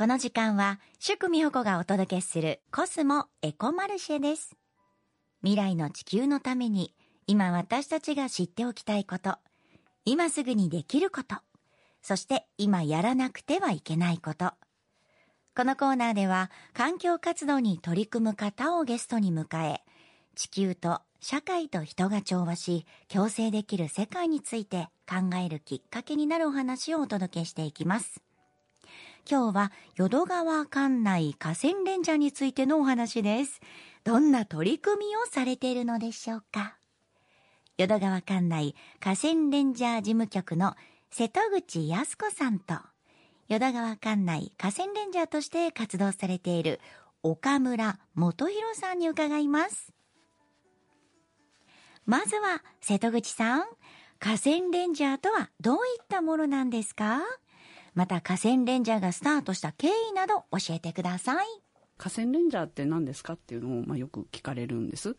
この時間は、祝美穂子がお届けするコスモエコマルシェです。未来の地球のために、今私たちが知っておきたいこと、今すぐにできること、そして今やらなくてはいけないこと。このコーナーでは、環境活動に取り組む方をゲストに迎え、地球と社会と人が調和し、共生できる世界について考えるきっかけになるお話をお届けしていきます。今日は淀川管内河川レンジャーについてのお話です。どんな取り組みをされているのでしょうか？淀川管内河川レンジャー事務局の瀬戸口康子さんと、淀川管内河川レンジャーとして活動されている岡村元弘さんに伺います。まずは瀬戸口さん、河川レンジャーとはどういったものなんですか？また河川レンジャーがスタートした経緯など教えてください。河川レンジャーって何ですかっていうのを、まあ、よく聞かれるんです。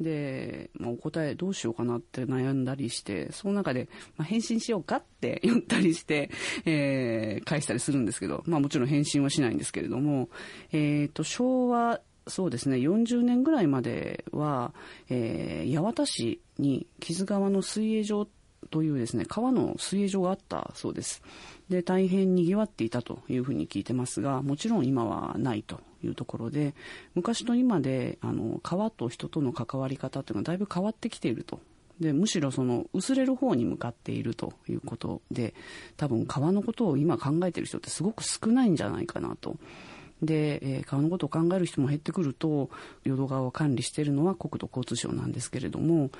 で、まあ、お答えどうしようかなって悩んだりして、その中で、まあ、返信しようかって言ったりして、えー返したりするんですけど、まあもちろん返信はしないんですけれども、えっ、と、昭和、そうですね、40年ぐらいまでは、えー八幡市に木津川の水泳場ってというですね、川の水泳場があったそうです。で、大変賑わっていたというふうに聞いてますが、もちろん今はないというところで、昔と今で、あの、川と人との関わり方というのはだいぶ変わってきていると。で、むしろその、薄れる方に向かっているということで、多分川のことを今考えている人ってすごく少ないんじゃないかなと。で、えー川のことを考える人も減ってくると淀川を管理しているのは国土交通省なんですけれども、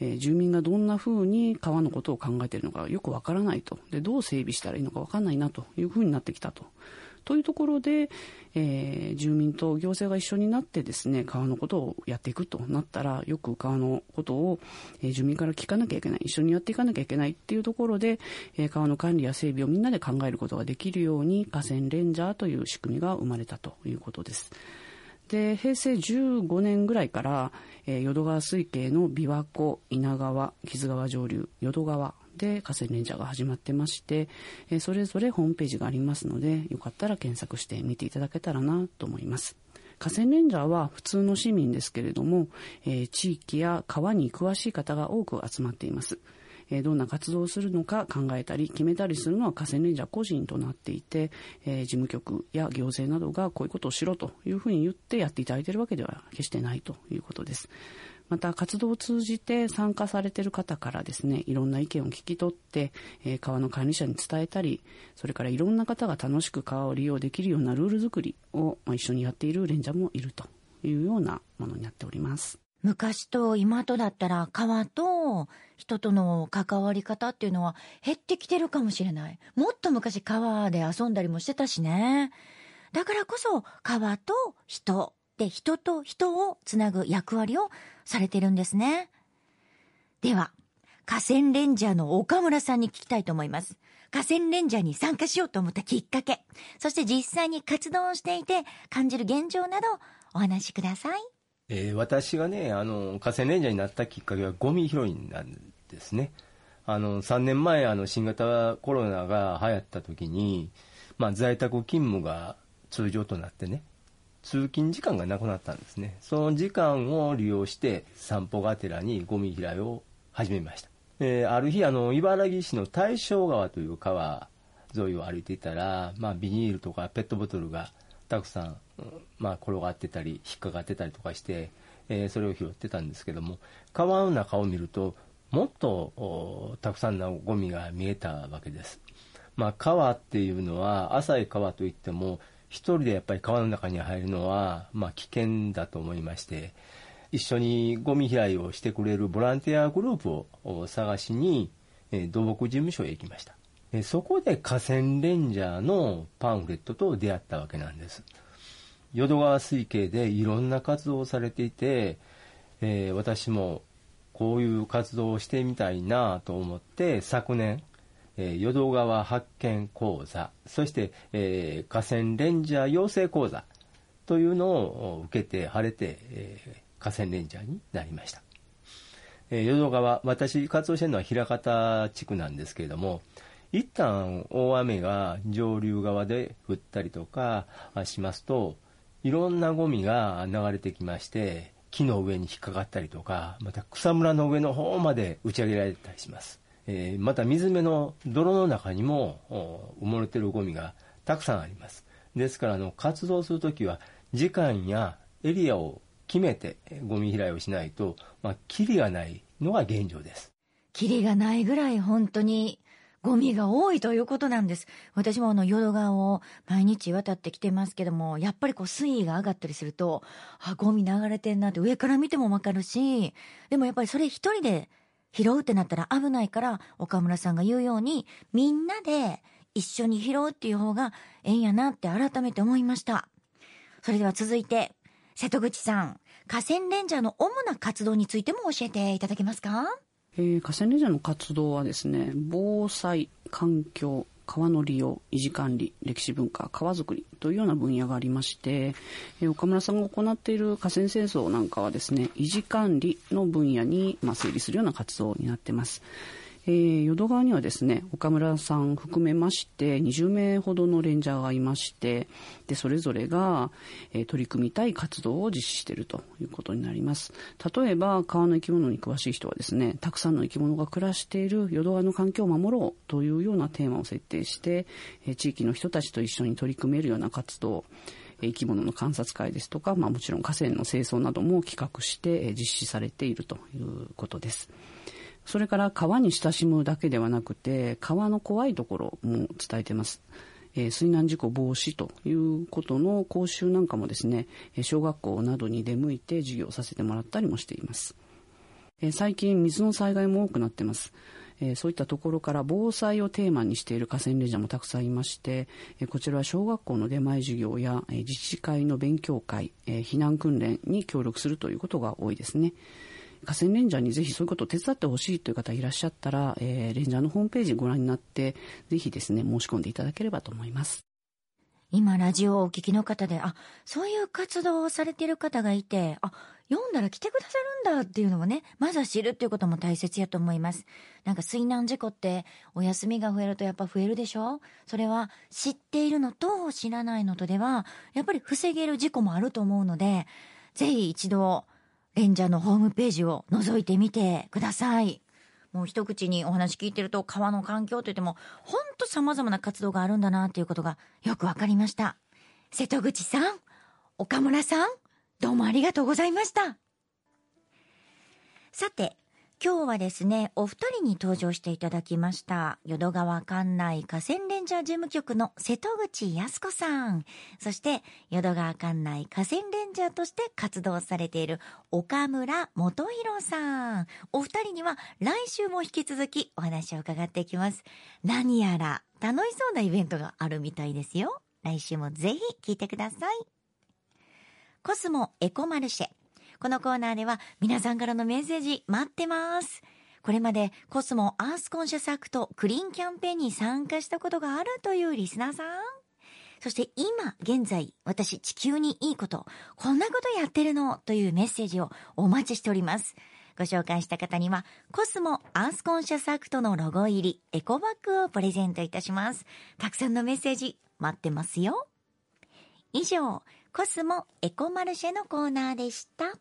えー住民がどんなふうに川のことを考えているのかよくわからないとでどう整備したらいいのかわからないなというふうになってきたと。というところで、えー住民と行政が一緒になってですね川のことをやっていくとなったらよく川のことを、えー住民から聞かなきゃいけない一緒にやっていかなきゃいけないっていうところで、えー川の管理や整備をみんなで考えることができるように河川レンジャーという仕組みが生まれたということです。で平成15年ぐらいから、えー淀川水系の琵琶湖稲川木津川上流淀川で河川レンジャーが始まってまして、えーそれぞれホームページがありますのでよかったら検索して見ていただけたらなと思います河川レンジャーは普通の市民ですけれども、えー地域や川に詳しい方が多く集まっていますえどんな活動をするのか考えたり決めたりするのは河川レンジャー個人となっていて、えー事務局や行政などがこういうことをしろというふうに言ってやっていただいているわけでは決してないということです。また活動を通じて参加されている方からですねいろんな意見を聞き取って、えー川の管理者に伝えたりそれからいろんな方が楽しく川を利用できるようなルール作りを、まあ、一緒にやっているレンジャーもいるというようなものになっております。昔と今とだったら川と人との関わり方っていうのは減ってきてるかもしれない。もっと昔川で遊んだりもしてたしね。だからこそ川と人で人と人をつなぐ役割をされてるんですね。では、河川レンジャーの岡村さんに聞きたいと思います。河川レンジャーに参加しようと思ったきっかけ、そして実際に活動をしていて感じる現状などお話しください。えー私がね、あの、河川レンジャーになったきっかけはゴミ拾いなんですね。あの、3年前、あの、新型コロナが流行った時に、まあ、在宅勤務が通常となってね、通勤時間がなくなったんですね。その時間を利用して、散歩がてらにゴミ拾いを始めました。えーある日、あの、茨城市の大正川という川沿いを歩いていたら、まあ、ビニールとかペットボトルがたくさん、まあ、転がってたり引っかかってたりとかして、えーそれを拾ってたんですけども川の中を見るともっとたくさんのゴミが見えたわけです、まあ、川っていうのは浅い川といっても一人でやっぱり川の中に入るのは、まあ、危険だと思いまして一緒にゴミ拾いをしてくれるボランティアグループを探しに、え土木事務所へ行きましたえそこで河川レンジャーのパンフレットと出会ったわけなんです。淀川水系でいろんな活動をされていて、えー私もこういう活動をしてみたいなと思って昨年、えー淀川発見講座そして、えー河川レンジャー養成講座というのを受けて晴れて、えー河川レンジャーになりました。えー淀川、私活動してるのは枚方地区なんですけれども、一旦大雨が上流側で降ったりとかしますと、いろんなゴミが流れてきまして、木の上に引っかかったりとか、また草むらの上の方まで打ち上げられたりします。えー、また水辺の泥の中にも埋もれてるゴミがたくさんあります。ですからあの活動するときは時間やエリアを決めてゴミ拾いをしないと、まあ、キリがないのが現状です。キリがないぐらい本当にゴミが多いということなんです。私もあの淀川を毎日渡ってきてますけども、やっぱりこう水位が上がったりすると、あ、ゴミ流れてんなって上から見てもわかるし、でもやっぱりそれ一人で拾うってなったら危ないから、岡村さんが言うように、みんなで一緒に拾うっていう方がええんやなって改めて思いました。それでは続いて、瀬戸口さん、河川レンジャーの主な活動についても教えていただけますか？えー、河川レンジャーの活動はですね防災環境川の利用維持管理歴史文化川づくりというような分野がありまして、え、岡村さんが行っている河川清掃なんかはですね維持管理の分野に、まあ、整理するような活動になってます。えー、淀川にはですね岡村さん含めまして20名ほどのレンジャーがいましてでそれぞれが、えー、取り組みたい活動を実施しているということになります例えば川の生き物に詳しい人はですねたくさんの生き物が暮らしている淀川の環境を守ろうというようなテーマを設定して、えー、地域の人たちと一緒に取り組めるような活動生き物の観察会ですとか、まあ、もちろん河川の清掃なども企画して実施されているということです。それから川に親しむだけではなくて川の怖いところも伝えてます。えー、水難事故防止ということの講習なんかもですね小学校などに出向いて授業させてもらったりもしています、えー、最近水の災害も多くなってます、えー、そういったところから防災をテーマにしている河川レジャーもたくさんいまして、えこちらは小学校の出前授業や、え自治会の勉強会、え避難訓練に協力するということが多いですね。河川レンジャーにぜひそういうことを手伝ってほしいという方いらっしゃったら、えー、レンジャーのホームページご覧になって、ぜひですね、申し込んでいただければと思います。今、ラジオをお聞きの方で、あ、そういう活動をされている方がいて、あ、読んだら来てくださるんだっていうのをね、まずは知るっていうことも大切やと思います。なんか水難事故ってお休みが増えるとやっぱ増えるでしょ？それは知っているのと知らないのとでは、やっぱり防げる事故もあると思うので、ぜひ一度演者のホームページを覗いてみてください。もう一口にお話聞いてると川の環境といってもほんと様々な活動があるんだなっていうことがよくわかりました。瀬戸口さん、岡村さん、どうもありがとうございました。さて、今日はですね、お二人に登場していただきました、淀川管内河川レンジャー事務局の瀬戸口康子さん、そして淀川管内河川レンジャーとして活動されている岡村元弘さん。お二人には来週も引き続きお話を伺っていきます。何やら楽しそうなイベントがあるみたいですよ。来週もぜひ聞いてください。コスモエコマルシェ。このコーナーでは皆さんからのメッセージ待ってます。これまでコスモアースコンシャスアクトクリーンキャンペーンに参加したことがあるというリスナーさん。そして今現在私地球にいいこと、こんなことやってるの？というメッセージをお待ちしております。ご紹介した方にはコスモアースコンシャスアクトのロゴ入りエコバッグをプレゼントいたします。たくさんのメッセージ待ってますよ。以上、コスモエコマルシェのコーナーでした。